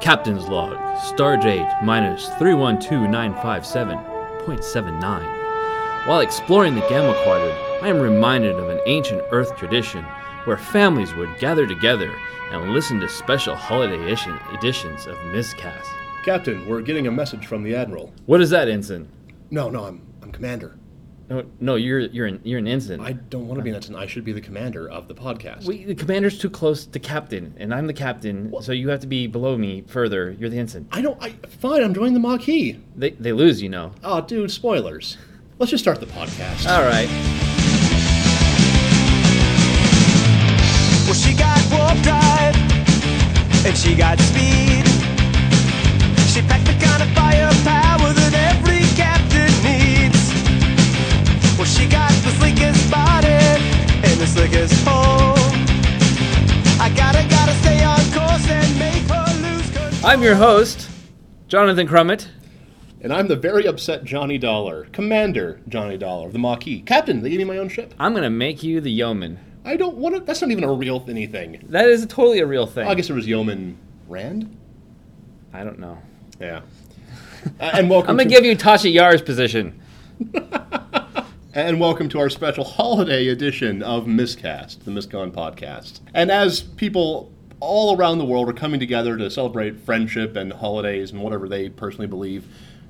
Captain's log, Stardate minus 312957.79. While exploring the Gamma Quadrant, I am reminded of an ancient Earth tradition where families would gather together and listen to special holiday editions of Miscast. Captain, we're getting a message from the Admiral. What is that, Ensign? No, no, I'm I'm commander. No, no, you're you're an you're an ensign. I don't want to be an ensign. I should be the commander of the podcast. We, the commander's too close to captain, and I'm the captain, so you have to be below me further. You're the ensign. I don't. I fine. I'm joining the Maquis. They they lose, you know. Oh, dude, spoilers. Let's just start the podcast. All right. Well, she got warp drive and she got speed. She packed the kind of firepower I'm your host, Jonathan Crummett. And I'm the very upset Johnny Dollar, Commander Johnny Dollar of the Maquis. Captain, they gave me my own ship. I'm gonna make you the yeoman. I don't want to. That's not even a real anything. That is totally a real thing. I guess it was Yeoman Rand. I don't know. Yeah. Uh, and welcome. I'm gonna to, give you Tasha Yar's position. And welcome to our special holiday edition of Miscast, the Miscon podcast. And as people all around the world are coming together to celebrate friendship and holidays and whatever they personally believe,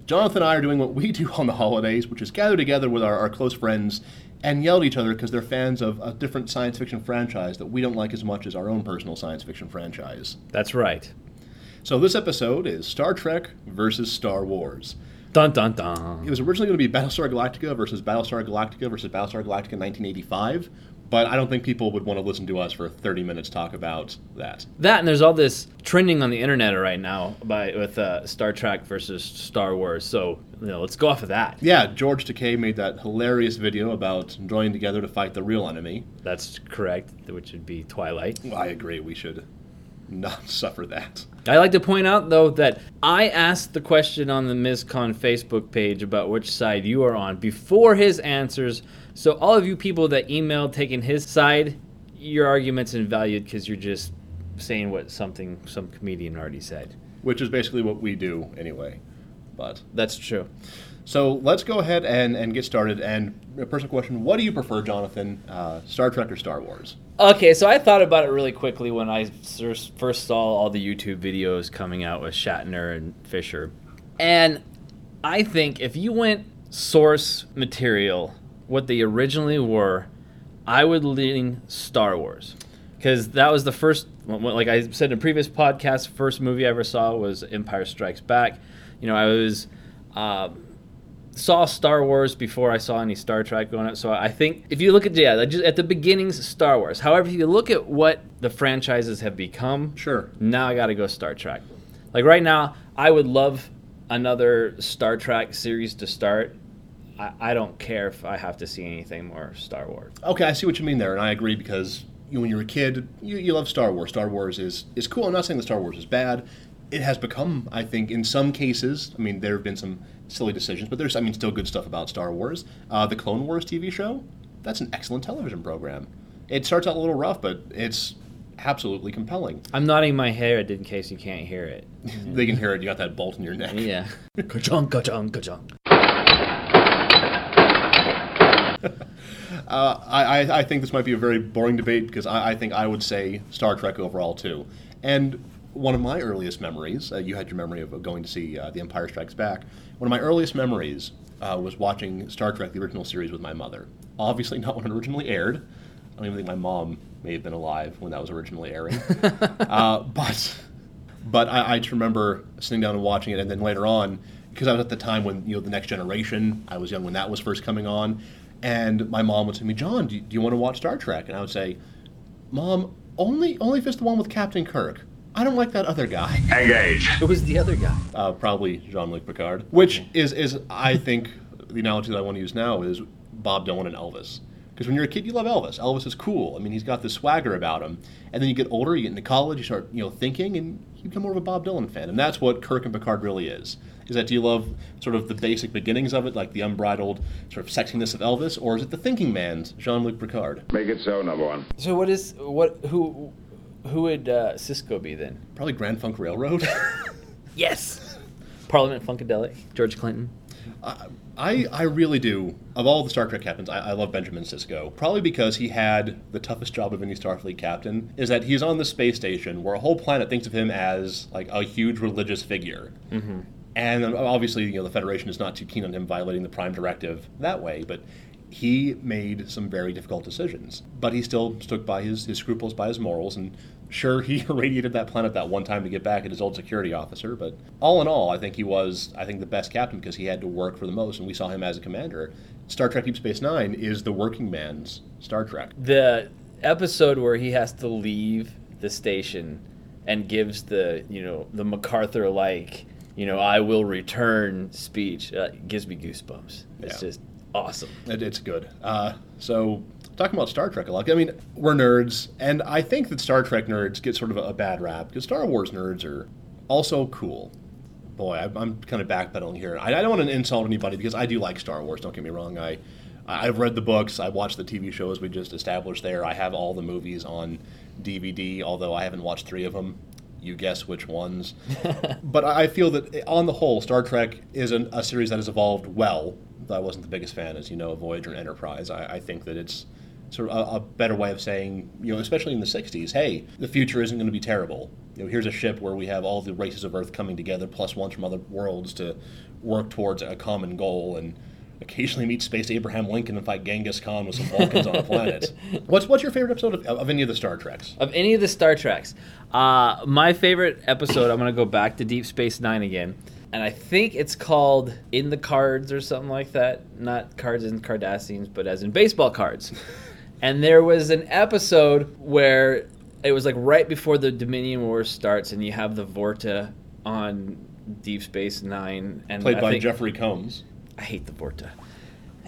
Jonathan and I are doing what we do on the holidays, which is gather together with our, our close friends and yell at each other because they're fans of a different science fiction franchise that we don't like as much as our own personal science fiction franchise. That's right. So this episode is Star Trek versus Star Wars. Dun dun dun. It was originally going to be Battlestar Galactica versus Battlestar Galactica versus Battlestar Galactica in 1985, but I don't think people would want to listen to us for 30 minutes talk about that. That and there's all this trending on the internet right now by with uh, Star Trek versus Star Wars. So you know, let's go off of that. Yeah, George Takei made that hilarious video about joining together to fight the real enemy. That's correct, which would be Twilight. I agree, we should not suffer that. I like to point out though that I asked the question on the Miscon Facebook page about which side you are on before his answers. So all of you people that emailed taking his side, your argument's invalued because you're just saying what something some comedian already said. Which is basically what we do anyway. But That's true. so let's go ahead and, and get started. And a personal question: What do you prefer, Jonathan? Uh, Star Trek or Star Wars? Okay, so I thought about it really quickly when I first saw all the YouTube videos coming out with Shatner and Fisher. And I think if you went source material, what they originally were, I would lean Star Wars. Because that was the first, like I said in a previous podcast, first movie I ever saw was Empire Strikes Back. You know, I was. Uh, saw Star Wars before I saw any Star Trek going up. So I think if you look at yeah, just at the beginnings, Star Wars. However, if you look at what the franchises have become, Sure. now I got to go Star Trek. Like right now, I would love another Star Trek series to start. I, I don't care if I have to see anything more Star Wars. Okay, I see what you mean there, and I agree because you, when you're a kid, you, you love Star Wars. Star Wars is, is cool. I'm not saying that Star Wars is bad. It has become, I think, in some cases, I mean, there have been some silly decisions, but there's, I mean, still good stuff about Star Wars. Uh, the Clone Wars TV show, that's an excellent television program. It starts out a little rough, but it's absolutely compelling. I'm nodding my head in case you can't hear it. They can hear it. You got that bolt in your neck. Yeah. Ka-chunk, ka-chunk, ka-chunk. Uh, I, I, I think this might be a very boring debate because I, I think I would say Star Trek overall too. And one of my earliest memories, uh, you had your memory of going to see uh, The Empire Strikes Back. One of my earliest memories uh, was watching Star Trek, the original series, with my mother. Obviously, not when it originally aired. I don't even think my mom may have been alive when that was originally airing. uh, but but I, I just remember sitting down and watching it, and then later on, because I was at the time when you know the Next Generation, I was young when that was first coming on, and my mom would say to me, "John, do you, do you want to watch Star Trek?" And I would say, "Mom, only only if it's the one with Captain Kirk. I don't like that other guy." Engage. It was the other guy? Uh, probably Jean-Luc Picard, which is is I think the analogy that I want to use now is Bob Dylan and Elvis. Because when you're a kid, you love Elvis. Elvis is cool. I mean, he's got this swagger about him. And then you get older, you get into college, you start, you know, thinking, and you become more of a Bob Dylan fan. And that's what Kirk and Picard really is. Is that do you love sort of the basic beginnings of it, like the unbridled sort of sexiness of Elvis, or is it the thinking man's Jean-Luc Picard? Make it so, number one. So what is what who Who would uh, Sisko be then? Probably Grand Funk Railroad. Yes. Parliament Funkadelic, George Clinton. I, I really do. Of all the Star Trek captains, I, I love Benjamin Sisko. Probably because he had the toughest job of any Starfleet captain. Is that he's on the space station where a whole planet thinks of him as like a huge religious figure. Mm-hmm. And obviously, you know, the Federation is not too keen on him violating the Prime Directive that way. But he made some very difficult decisions. But he still stuck by his, his scruples, by his morals, and sure he irradiated that planet that one time to get back at his old security officer. But all in all, I think he was, I think, the best captain because he had to work for the most, and we saw him as a commander. Star Trek Deep Space Nine is the working man's Star Trek. The episode where he has to leave the station and gives the, you know, the MacArthur like, you know, I will return speech uh, gives me goosebumps. It's Yeah. just awesome. It, it's good. Uh, so, talking about Star Trek a lot. I mean, we're nerds, and I think that Star Trek nerds get sort of a, a bad rap because Star Wars nerds are also cool. Boy, I, I'm kind of backpedaling here. I, I don't want to insult anybody because I do like Star Wars. Don't get me wrong. I I've read the books. I've watched the TV shows we just established there. I have all the movies on DVD, although I haven't watched three of them. You guess which ones. but I feel that on the whole, Star Trek is an, a series that has evolved well. Though I wasn't the biggest fan, as you know, of Voyager and Enterprise. I, I think that it's sort of a, a better way of saying, you know, especially in the '60s, hey, the future isn't going to be terrible. You know, here's a ship where we have all the races of Earth coming together, plus ones from other worlds, to work towards a common goal and. Occasionally meet Space Abraham Lincoln and fight Genghis Khan with some Vulcans on a planet. What's what's your favorite episode of, of any of the Star Treks? Of any of the Star Treks, uh, my favorite episode, I'm going to go back to Deep Space Nine again. And I think it's called In the Cards or something like that. Not cards in Cardassians, but as in baseball cards. and there was an episode where it was like right before the Dominion War starts, and you have the Vorta on Deep Space Nine. And Played I by Jeffrey Combs. I hate the Vorta.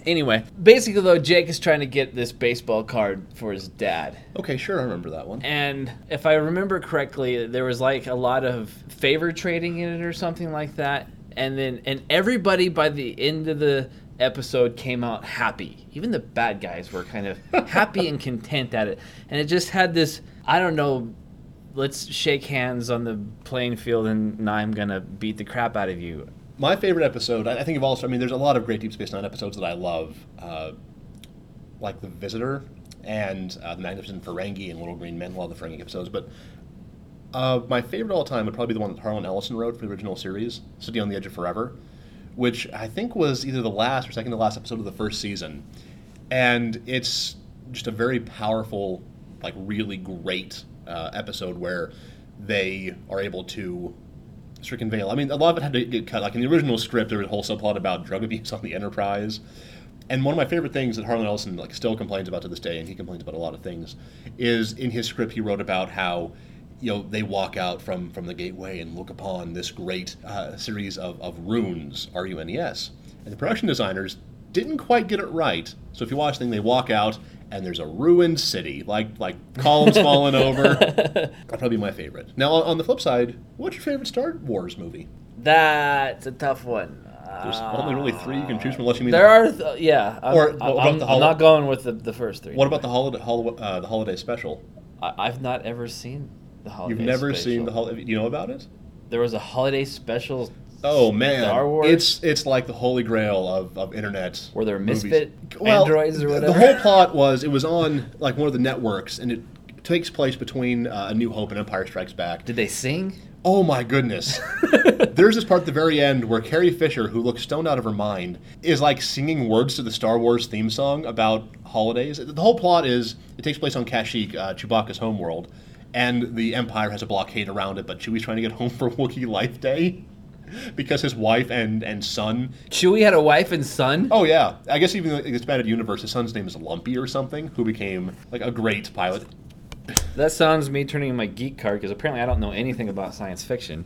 Anyway, basically though, Jake is trying to get this baseball card for his dad. Okay, sure, I remember that one. And if I remember correctly, there was like a lot of favor trading in it or something like that. And then and everybody by the end of the episode came out happy. Even the bad guys were kind of happy and content at it. And it just had this I don't know let's shake hands on the playing field and now I'm going to beat the crap out of you. My favorite episode, I think of all. I mean, there's a lot of great Deep Space Nine episodes that I love, uh, like The Visitor and uh, The Magnificent Ferengi and Little Green Men. A lot of the Ferengi episodes, but uh, my favorite all time would probably be the one that Harlan Ellison wrote for the original series, "City on the Edge of Forever," which I think was either the last or second to last episode of the first season, and it's just a very powerful, like really great uh, episode where they are able to stricken veil. I mean, a lot of it had to get cut. Like in the original script, there was a whole subplot about drug abuse on the Enterprise. And one of my favorite things that Harlan Ellison like still complains about to this day, and he complains about a lot of things, is in his script he wrote about how you know they walk out from from the gateway and look upon this great uh, series of, of runes, R U N E S, and the production designers didn't quite get it right. So if you watch the thing, they walk out and there's a ruined city, like like columns falling over. That'd probably be my favorite. Now on, the flip side, what's your favorite Star Wars movie? That's a tough one. There's only really three you can choose from, unless you mean. There are, th- yeah. I'm, Or I'm, I'm not going with the, the first three. What about the holiday hol- uh, the holiday special? I, I've not ever seen the holiday. You've never special. seen the holiday. You know about it? There was a holiday special. Oh man, Star Wars. It's it's like the holy grail of, of internet. Were there movies. misfit androids or whatever? The whole plot was it was on like one of the networks, and it takes place between uh, A New Hope and Empire Strikes Back. Did they sing? Oh my goodness. There's this part at the very end where Carrie Fisher, who looks stoned out of her mind, is like singing words to the Star Wars theme song about holidays. The whole plot is it takes place on Kashyyyk, uh, Chewbacca's homeworld, and the Empire has a blockade around it, but Chewie's trying to get home for Wookiee Life Day because his wife and, and son. Chewie had a wife and son. Oh, yeah. I guess even in the expanded universe, his son's name is Lumpy or something, who became like a great pilot. That sounds me turning in my geek card because apparently I don't know anything about science fiction.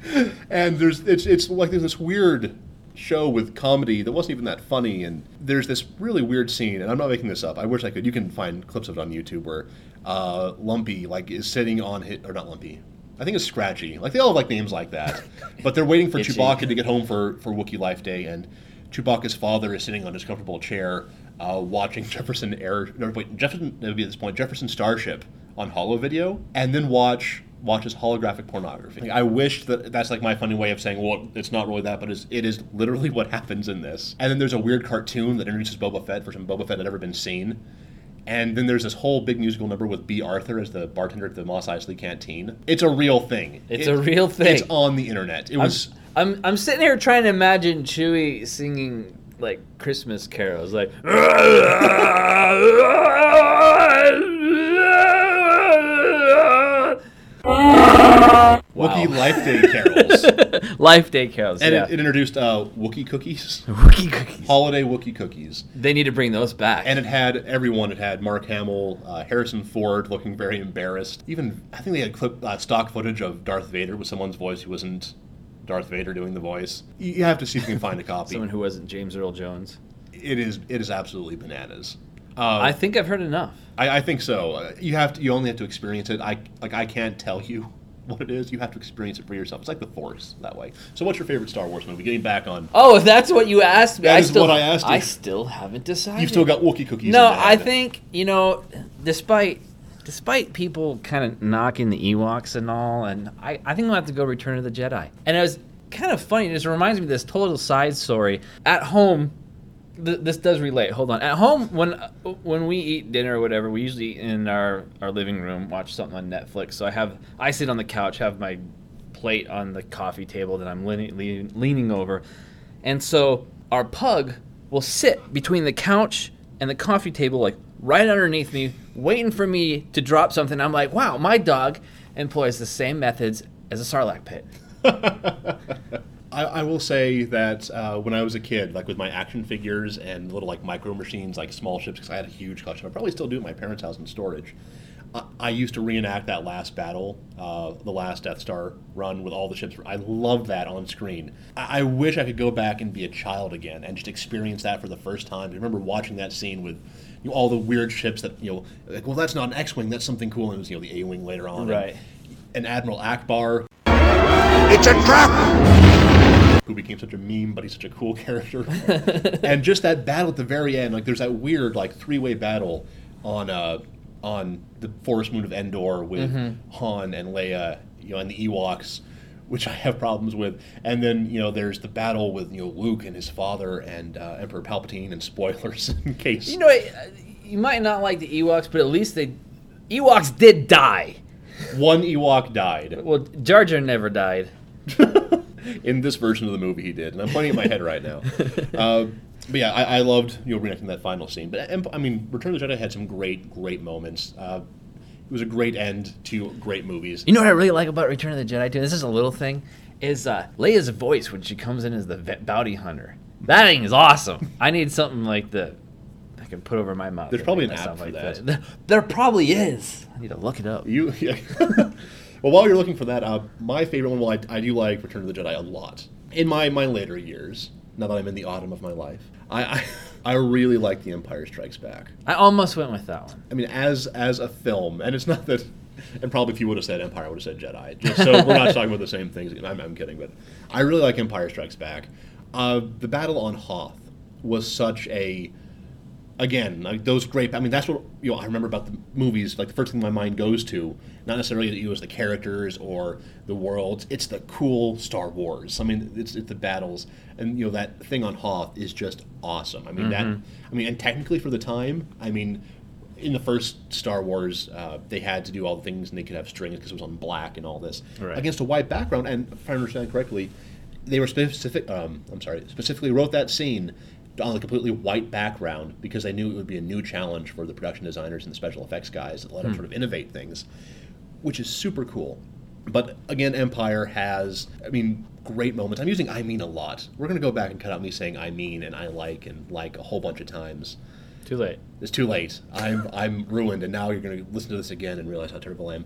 and there's it's it's like there's this weird show with comedy that wasn't even that funny and there's this really weird scene and i'm not making this up i wish i could you can find clips of it on youtube where uh, lumpy like is sitting on his or not lumpy i think it's scratchy like they all have like names like that but they're waiting for Itchy. chewbacca to get home for for wookiee life day and chewbacca's father is sitting on his comfortable chair uh, watching jefferson air no wait jefferson it would be at this point jefferson starship on Hollow Video and then watch watches holographic pornography. Like, I wish that that's like my funny way of saying, well, it's not really that, but it's, it is literally what happens in this. And then there's a weird cartoon that introduces Boba Fett for some Boba Fett had ever been seen. And then there's this whole big musical number with Bea Arthur as the bartender at the Mos Eisley Canteen. It's a real thing. It's It- a real thing. It's on the internet. It I'm, was. I'm I'm sitting here trying to imagine Chewie singing like Christmas carols, like. Wookiee Life Day carols. Life Day carols. and yeah. it, it introduced uh, Wookiee cookies, Wookiee cookies. holiday Wookiee cookies. They need to bring those back. And it had everyone. It had Mark Hamill, uh, Harrison Ford looking very embarrassed. Even, I think they had clip, uh, stock footage of Darth Vader with someone's voice who wasn't Darth Vader doing the voice. You have to see if you can find a copy. Someone who wasn't James Earl Jones. it is it is absolutely bananas. Uh, I think I've heard enough. I, I think so. Uh, you have to. You only have to experience it. I like. I can't tell you what it is. You have to experience it for yourself. It's like the Force that way. So, what's your favorite Star Wars movie? Getting back on. Oh, if that's what you asked me. That I is still, what I asked you. I still haven't decided. You've still got Wookiee cookies. No, I think you know, despite despite people kind of knocking the Ewoks and all, and I, I think I'll have to go Return of the Jedi. And it was kind of funny. It just reminds me of this total side story. At home, th- this does relate. Hold on. At home, when when we eat dinner or whatever, we usually eat in our our living room, watch something on Netflix. So I have I sit on the couch, have my plate on the coffee table that I'm leaning, leaning, leaning over, and so our pug will sit between the couch and the coffee table, like right underneath me, waiting for me to drop something. I'm like, wow, my dog employs the same methods as a sarlacc pit. I, I will say that uh, when I was a kid, like with my action figures and little like micro machines, like small ships, because I had a huge collection. I probably still do at my parents' house in storage. I, I used to reenact that last battle, uh, the last Death Star run with all the ships. I love that on screen. I, I wish I could go back and be a child again and just experience that for the first time. I remember watching that scene with you know, all the weird ships that you know, like well, that's not an X-wing, that's something cool. And it was you know the A-wing later on, and- Right. And Admiral Ackbar, It's a trap! Who became such a meme, but he's such a cool character. and just that battle at the very end, like there's that weird like three way battle on uh on the forest moon of Endor with Han and Leia, you know, and the Ewoks, which I have problems with. And then you know there's the battle with you know Luke and his father and uh, Emperor Palpatine, and spoilers in case You know, you might not like the Ewoks, but at least they Ewoks did die. one Ewok died. Well, Jar Jar never died. in this version of the movie he did, and I'm pointing at my head right now. Uh, but yeah, I, I loved you know reenacting that final scene. But I mean, Return of the Jedi had some great, great moments. Uh, it was a great end to great movies. You know what I really like about Return of the Jedi too? This is a little thing. Is uh, Leia's voice when she comes in as the bounty hunter? That thing is awesome. I need something like the I can put over my mouth. There's probably an app for like that. There probably is. I need to look it up. You, yeah. well, while you're looking for that, uh, my favorite one. Well, I, I do like Return of the Jedi a lot. In my my later years, now that I'm in the autumn of my life, I I, I really like The Empire Strikes Back. I almost went with that one. I mean, as as a film, and it's not that. And probably if you would have said Empire, I would have said Jedi. Just so we're not talking about the same things. I'm, I'm kidding, but I really like Empire Strikes Back. Uh, the battle on Hoth was such a again like those great. I mean, that's what you know. I remember about the movies. Like the first thing my mind goes to, not necessarily that you as the characters or the worlds. It's the cool Star Wars. I mean, it's, it's the battles, and you know that thing on Hoth is just awesome. I mean that. I mean, and technically for the time, I mean in the first Star Wars, uh, they had to do all the things and they could have strings because it was on black and all this Right. against a white background. And if I understand correctly, they were specific. Um, I'm sorry, specifically wrote that scene on a completely white background because they knew it would be a new challenge for the production designers and the special effects guys that let them hmm. sort of innovate things, which is super cool. But again, Empire has, I mean, great moments. I'm using I mean a lot. We're going to go back and cut out me saying I mean and I like and like a whole bunch of times. Too late. It's too late. I'm I'm ruined, and now you're going to listen to this again and realize how terrible I am.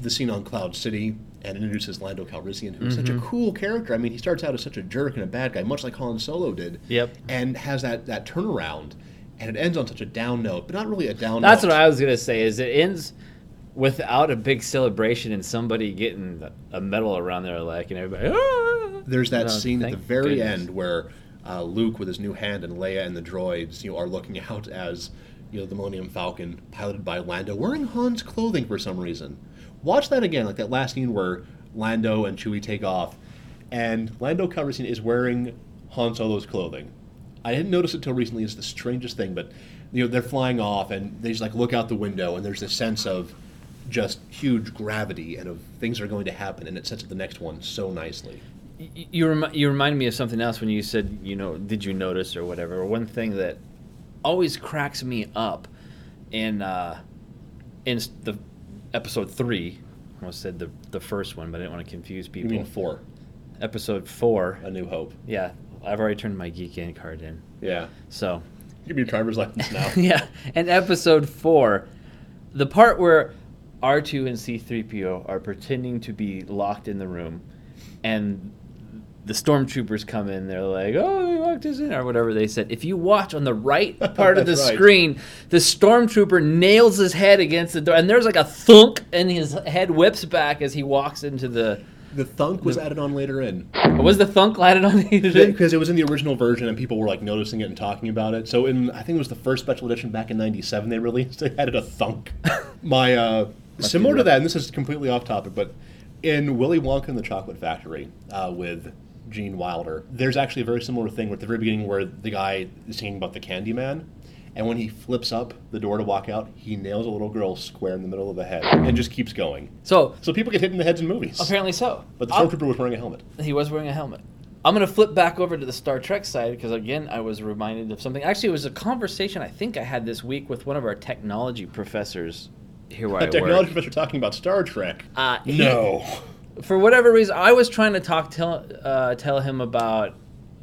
The scene on Cloud City and introduces Lando Calrissian, who's such Mm-hmm. a cool character. I mean, he starts out as such a jerk and a bad guy, much like Han Solo did. Yep. And has that that turnaround, and it ends on such a down note, but not really a down. Note. That's note. what I was gonna say. Is it ends without a big celebration and somebody getting a medal around their leg and everybody. "Ah!" There's that No, scene at the very goodness. end where uh, Luke with his new hand and Leia and the droids, you know, are looking out as you know, the Millennium Falcon, piloted by Lando, wearing Han's clothing for some reason. Watch that again, like that last scene where Lando and Chewie take off, and Lando Calrissian is wearing Han Solo's clothing. I didn't notice it till recently. It's the strangest thing, but you know, they're flying off, and they just like look out the window, and there's this sense of just huge gravity and of things are going to happen, and it sets up the next one so nicely. Y- You remi- you reminded me of something else when you said you know did you notice or whatever. One thing that always cracks me up in uh, in the episode three. I almost said the the first one, but I didn't want to confuse You people. mean four, episode four. A New Hope? Yeah, I've already turned my geek in card in. Yeah. So Give me your driver's license now. yeah, and episode four, the part where R two and C three PO are pretending to be locked in the room, and the stormtroopers come in. They're like, "Oh, they locked us in," or whatever they said. If you watch on the right part of the right. screen, the stormtrooper nails his head against the door, and there's like a thunk, and his head whips back as he walks into the. The thunk was added on later in. Was the thunk added on? later in? because it was in the original version and people were like noticing it and talking about it. So in I think it was the first special edition back in '97 they released. They added a thunk. My uh, similar to that, and this is completely off topic, but in Willy Wonka and the Chocolate Factory uh, with Gene Wilder, there's actually a very similar thing at the very beginning where the guy is singing about the Candy Man. And when he flips up the door to walk out, he nails a little girl square in the middle of the head and just keeps going. So So people get hit in the heads in movies. apparently so. But the stormtrooper was wearing a helmet. He was wearing a helmet. I'm going to flip back over to the Star Trek side because, again, I was reminded of something. Actually, it was a conversation I think I had this week with one of our technology professors here where A I technology work. professor talking about Star Trek. Uh, no. For whatever reason, I was trying to talk tell uh, tell him about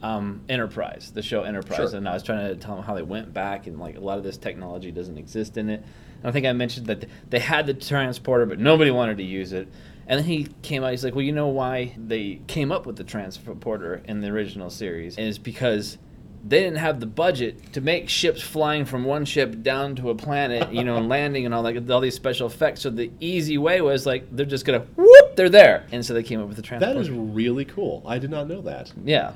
um, Enterprise, the show Enterprise, Sure. and I was trying to tell him how they went back and like a lot of this technology doesn't exist in it. And I think I mentioned that they had the transporter, but nobody wanted to use it. And then he came out. He's like, "Well, you know why they came up with the transporter in the original series is because." They didn't have the budget to make ships flying from one ship down to a planet, you know, and landing and all that, all these special effects. So the easy way was like they're just gonna whoop, they're there, and so they came up with the transporter. That is really cool. I did not know that. yeah.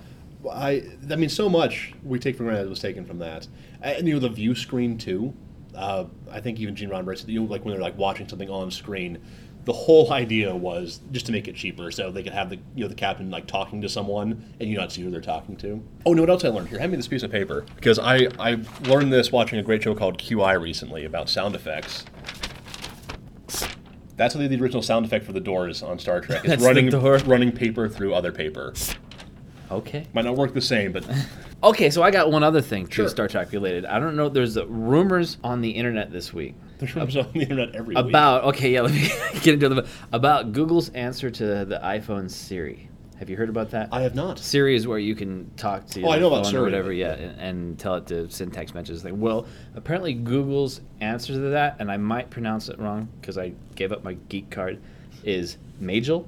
I I mean, so much we take for granted was taken from that, and you know the view screen too. Uh, I think even Gene Roddenberry said, you know, like when they're like watching something on screen, the whole idea was just to make it cheaper, so they could have the you know the captain like talking to someone and you not see who they're talking to. Oh, no, what else I learned here? Hand me this piece of paper because I I learned this watching a great show called QI recently about sound effects. That's the the original sound effect for the doors on Star Trek. It's That's the running door. running paper through other paper. Okay. Might not work the same, but Okay, so I got one other thing too, Sure. Star Trek related. I don't know. There's rumors on the internet this week on the internet every week. about. Okay, yeah. Let me get into the about Google's answer to the iPhone Siri. Have you heard about that? I have not. Siri is where you can talk to Oh, I know about Siri. or whatever, yeah, and, and tell it to send text messages. Like, well, apparently Google's answer to that, and I might pronounce it wrong because I gave up my geek card, is Majel.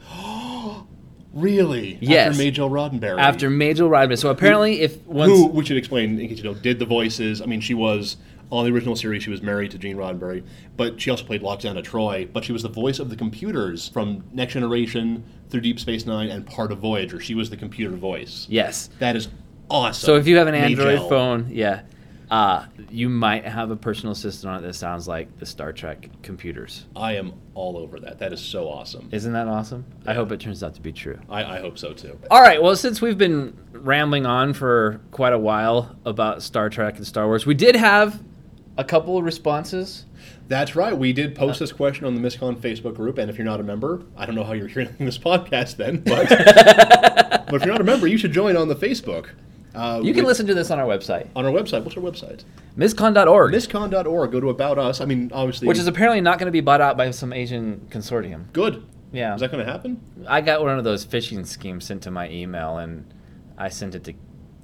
Really? Yes. After Majel Roddenberry. After Majel Roddenberry. So apparently, if once who we should explain in case you know did the voices. I mean, she was on the original series. She was married to Gene Roddenberry, but she also played Lockdown Lwaxana Troi. But she was the voice of the computers from Next Generation through Deep Space Nine and part of Voyager. She was the computer voice. yes, That is awesome. So if you have an Android Majel. phone, yeah, uh, you might have a personal assistant on it that sounds like the Star Trek computers. I am all over that. That is so awesome. Isn't that awesome? I hope it turns out to be true. I, I hope so too. All right. Well, since we've been rambling on for quite a while about Star Trek and Star Wars, we did have a couple of responses. That's right. We did post this question on the Miscon Facebook group, and if you're not a member, I don't know how you're hearing this podcast then, but, but if you're not a member, you should join on the Facebook. Uh, You can listen to this on our website, on our website. What's our website? miscon.org, Miscon.org. Go to About Us. I mean, obviously, which is apparently not going to be bought out by some Asian consortium. good. Yeah. Is that going to happen? I got one of those phishing schemes sent to my email, and I sent it to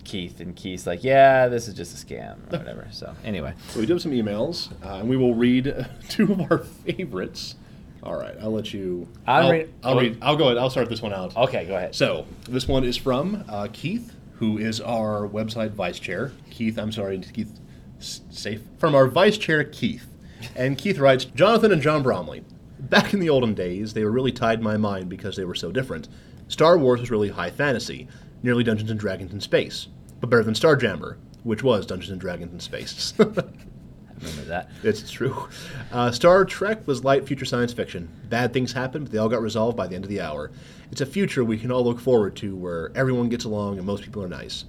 Keith, and Keith's like, "Yeah, this is just a scam or whatever." So anyway, So we do have some emails, uh, and we will read two of our favorites. All right, I'll let you. I'll I'll, read- I'll read. I'll go ahead. I'll start this one out. okay, go ahead. So this one is from uh, Keith, who is our website vice chair. Keith, I'm sorry, Keith, safe from our vice chair Keith, and Keith writes, Jonathan and John Bromley. Back in the olden days, they were really tied my mind because they were so different. Star Wars was really high fantasy, nearly Dungeons and Dragons in space, but better than Starjammer, which was Dungeons and Dragons in space. I remember that. It's true. Uh, Star Trek was light future science fiction. Bad things happened, but they all got resolved by the end of the hour. It's a future we can all look forward to where everyone gets along and most people are nice.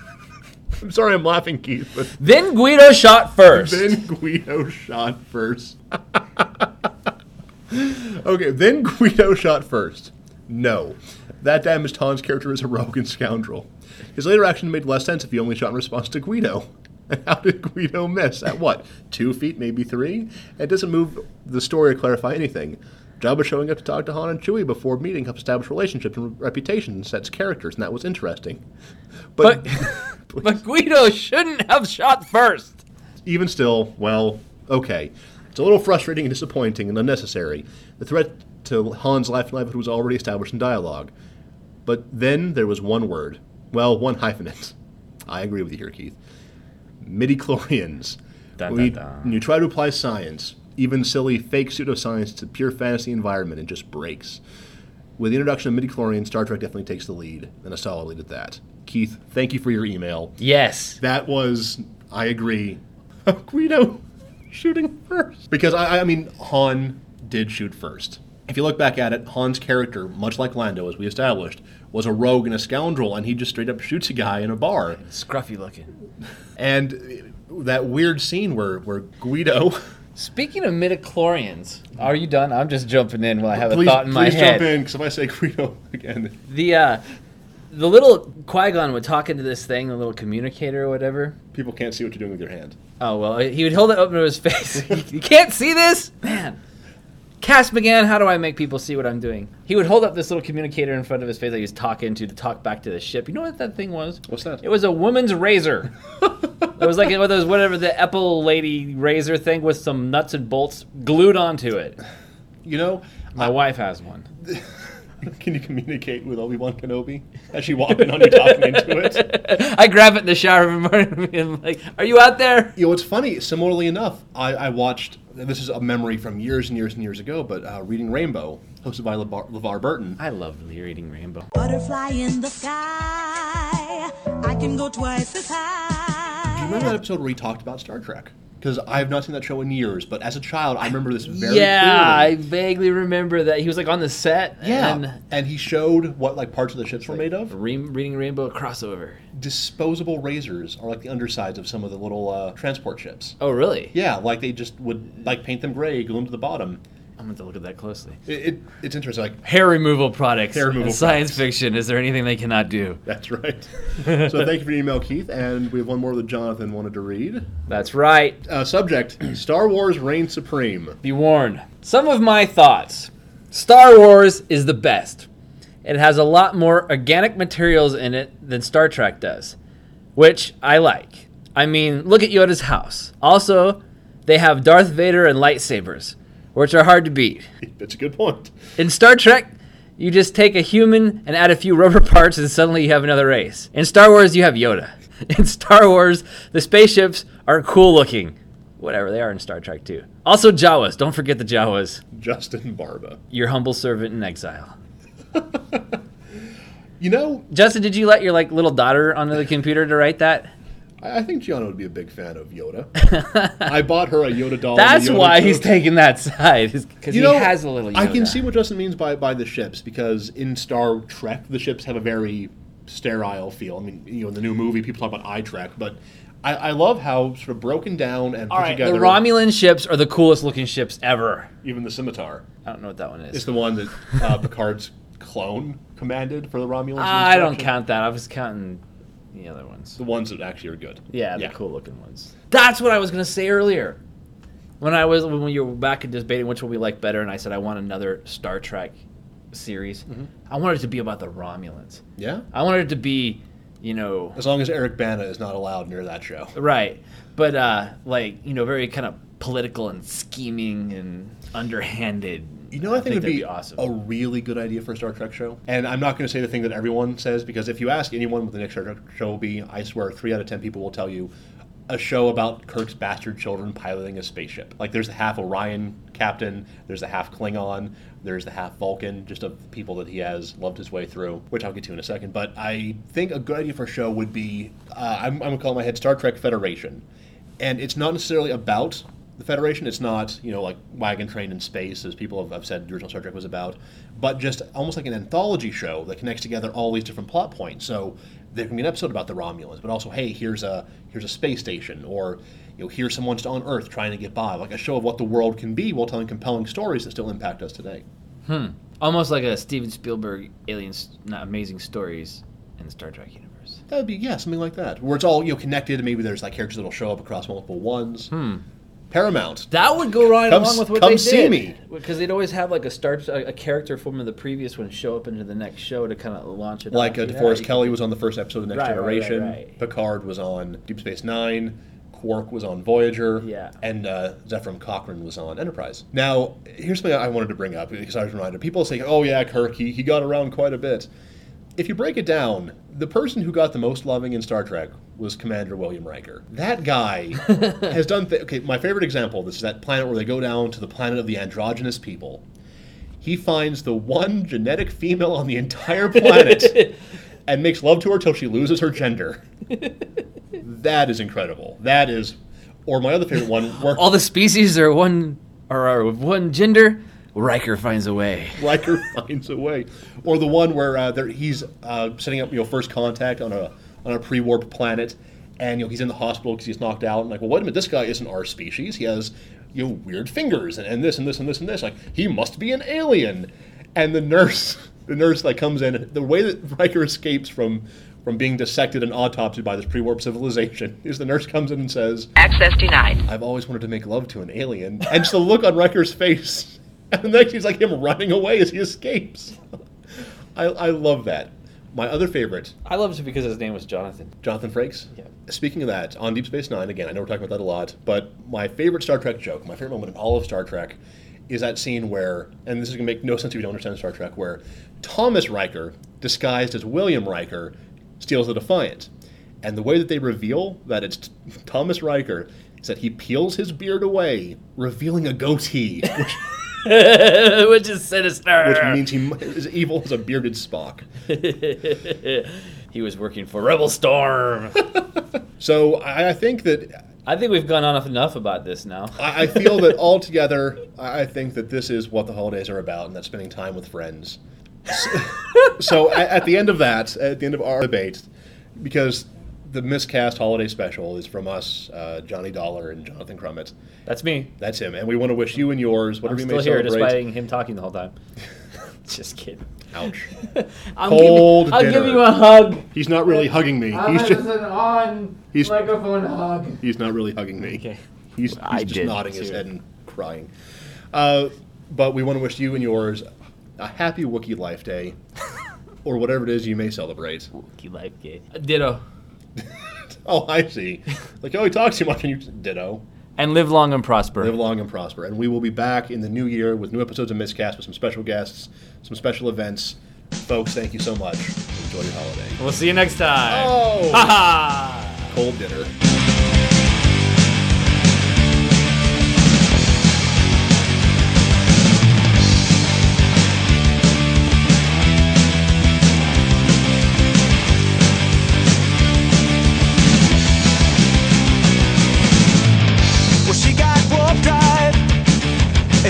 I'm sorry I'm laughing, Keith, but Then Guido shot first. then Guido shot first. okay, then Guido shot first. No. That damaged Han's character as a rogue and scoundrel. His later action made less sense if he only shot in response to Guido. And how did Guido miss? At what? Two feet, maybe three? It doesn't move the story or clarify anything. Jabba showing up to talk to Han and Chewie before meeting helps establish relationships and reputation and sets characters, and that was interesting. but but Guido shouldn't have shot first. even still, well, okay. It's a little frustrating and disappointing and unnecessary. The threat to Han's life and livelihood was already established in dialogue. But then there was one word. Well, one hyphenate. I agree with you here, Keith. Midichlorians. We- dun, dun. When you try to apply science, even silly fake pseudoscience, to pure fantasy environment, it just breaks. With the introduction of midichlorians, Star Trek definitely takes the lead, and a solid lead at that. Keith, thank you for your email. Yes. That was, I agree, Guido shooting first. Because, I, I mean, Han did shoot first. If you look back at it, Han's character, much like Lando, as we established, was a rogue and a scoundrel, and he just straight up shoots a guy in a bar. Scruffy looking. And that weird scene where, where Guido. Speaking of midichlorians, are you done? I'm just jumping in while I have please a thought in my head. please jump in, because if I say Guido again. The uh, the little Qui Gon would talk into this thing, the little communicator or whatever. People can't see what you're doing with your hand. Oh well, he would hold it up to his face. you can't see this, man. Cass McGann, how do I make people see what I'm doing? He would hold up this little communicator in front of his face that he was talking to to talk back to the ship. You know what that thing was? What's that? It was a woman's razor. it was like it was whatever the Apple lady razor thing with some nuts and bolts glued onto it. You know, My wife has one. can you communicate with Obi Wan Kenobi as she walking on you talking into it? I grab it in the shower every morning and I'm like, "Are you out there?" You know, it's funny. Similarly enough, I, I watched. This is a memory from years and years and years ago, but uh, reading Rainbow, hosted by LeVar, LeVar Burton. I love reading Rainbow. Butterfly in the sky. I can go twice as high. Do you high. remember that episode where he talked about Star Trek? Because I have not seen that show in years, but as a child, I remember this very yeah, I vaguely remember that he was like on the set. yeah, and and he showed what like parts of the ships were made of. Re- reading Rainbow crossover. Disposable razors are like the undersides of some of the little uh, transport ships. Oh, really? Yeah, like they just would like paint them gray, glue them to the bottom. I'm going to look at that closely. It, it, it's interesting. Like Hair removal products. Hair removal in science fiction. Is there anything they cannot do? That's right. so thank you for your email, Keith. And we have one more that Jonathan wanted to read. That's right. Uh, subject: Star Wars reigns supreme. Be warned. Some of my thoughts. Star Wars is the best. It has a lot more organic materials in it than Star Trek does, which I like. I mean, look at Yoda's house. Also, they have Darth Vader and lightsabers, which are hard to beat. That's a good point. In Star Trek, you just take a human and add a few rubber parts, and suddenly you have another race. In Star Wars, you have Yoda. In Star Wars, the spaceships are cool looking. Whatever, they are in Star Trek too. Also, Jawas. Don't forget the Jawas. Justin Barba. Your humble servant in exile. You know, Justin, did you let your like little daughter onto the computer to write that? I, think Gianna would be a big fan of Yoda. I bought her a Yoda doll. That's Yoda why he's taking that side, because he know, has a little. Yoda. I can see what Justin means by by the ships because in Star Trek the ships have a very sterile feel. I mean, you know, in the new movie people talk about eye Trek, but I, I love how sort of broken down and put All right, together. the Romulan ships are the coolest looking ships ever. even the scimitar I don't know what that one is. It's the one that uh, Picard's clone commanded for the Romulans. in I don't count that. I was counting the other ones. the ones that actually are good. Yeah, the cool looking ones. That's what I was gonna say earlier. When I was when you were back and debating which one we like better, and I said I want another Star Trek series. I wanted it to be about the Romulans. Yeah, I wanted it to be, you know, as long as Eric Bana is not allowed near that show. right, but uh, like you know, very kind of political and scheming and underhanded. You know, what I think, would that'd be, awesome. a really good idea for a Star Trek show. And I'm not going to say the thing that everyone says because if you ask anyone what the next Star Trek show will be, I swear three out of ten people will tell you a show about Kirk's bastard children piloting a spaceship. Like there's the half Orion captain, there's the half Klingon, there's the half Vulcan, just of people that he has loved his way through, which I'll get to in a second. But I think a good idea for a show would be uh, I'm, I'm going to call it my head Star Trek Federation. and it's not necessarily about the Federation. It's not you know like Wagon Train in Space, as people have, have said the original Star Trek was about, but just almost like an anthology show that connects together all these different plot points. So there can be an episode about the Romulans, but also hey, here's a here's a space station, or you know here's someone just on Earth trying to get by, like a show of what the world can be while telling compelling stories that still impact us today. Hmm. Almost like a Steven Spielberg aliens, not amazing stories in the Star Trek universe. That would be yeah, something like that, where it's all you know connected. and Maybe there's like characters that'll show up across multiple ones. Paramount. That would go right Come along with what come they see did. me. Because they'd always have like a start a, a character from the previous one show up into the next show to kind of launch it. Like uh, off. DeForest Yeah, Kelley was on the first episode of Next Right, right, right, Generation. right. Picard was on Deep Space Nine. Quark was on Voyager. Yeah. And uh, Zefram Cochrane was on Enterprise. Now, here's something I wanted to bring up because I was reminded. People say, "Oh yeah, Kirk, he, he got around quite a bit." If you break it down, the person who got the most loving in Star Trek was Commander William Riker. That guy has done. Th- okay, my favorite example. This is that planet where they go down to the planet of the androgynous people. He finds the one genetic female on the entire planet and makes love to her till she loses her gender. that is incredible. That is, or my other favorite one, where All the species are one are of one gender. Riker finds a way. Riker finds a way, or the one where uh, he's uh, setting up you know first contact on a on a pre-warp planet, and you know he's in the hospital because he's knocked out. And like, well, wait a minute, this guy isn't our species. He has you know weird fingers and, and this and this and this and this. Like he must be an alien. And the nurse, the nurse like comes in. The way that Riker escapes from from being dissected and autopsied by this pre-warp civilization is the nurse comes in and says, Access denied. I've always wanted to make love to an alien. And just the look on Riker's face. And the next he's like him running away as he escapes. I, I love that. My other favorite, I loved it because his name was Jonathan. Jonathan Frakes. Yeah. Speaking of that, on Deep Space Nine, again, I know we're talking about that a lot, but my favorite Star Trek joke, my favorite moment in all of Star Trek, is that scene where, and this is going to make no sense if you don't understand Star Trek, where Thomas Riker, disguised as William Riker, steals the Defiant. And the way that they reveal that it's Thomas Riker is that he peels his beard away, revealing a goatee, which, Which is sinister. which means he is evil as a bearded Spock. he was working for Rebel Storm. So I, I think that I think we've gone on enough about this now. I, I feel that altogether, I I think that this is what the holidays are about, and that's spending time with friends. So, so at, at the end of that, at the end of our debate, because the miscast holiday special is from us, uh, Johnny Dollar and Jonathan Crummett. That's me. That's him, and we want to wish you and yours whatever I'm you may still here celebrate. despite him talking the whole time. Just kidding. Ouch! I'm Cold giving, I'll give you a hug. He's not really hugging me. He's just an on he's- microphone hug. he's not really hugging me. Okay. He's, he's I just did, nodding his too. head and crying. Uh, but we want to wish you and yours a happy Wookiee Life Day, or whatever it is you may celebrate. Wookie life Day. Ditto. Oh, I see. Like, oh, he talks too much, and you ditto. And live long and prosper. Live long and prosper. And we will be back in the new year with new episodes of Miscast with some special guests, some special events. Folks, thank you so much. Enjoy your holiday. We'll see you next time. Oh, Ha ha! cold dinner.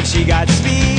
She got speed.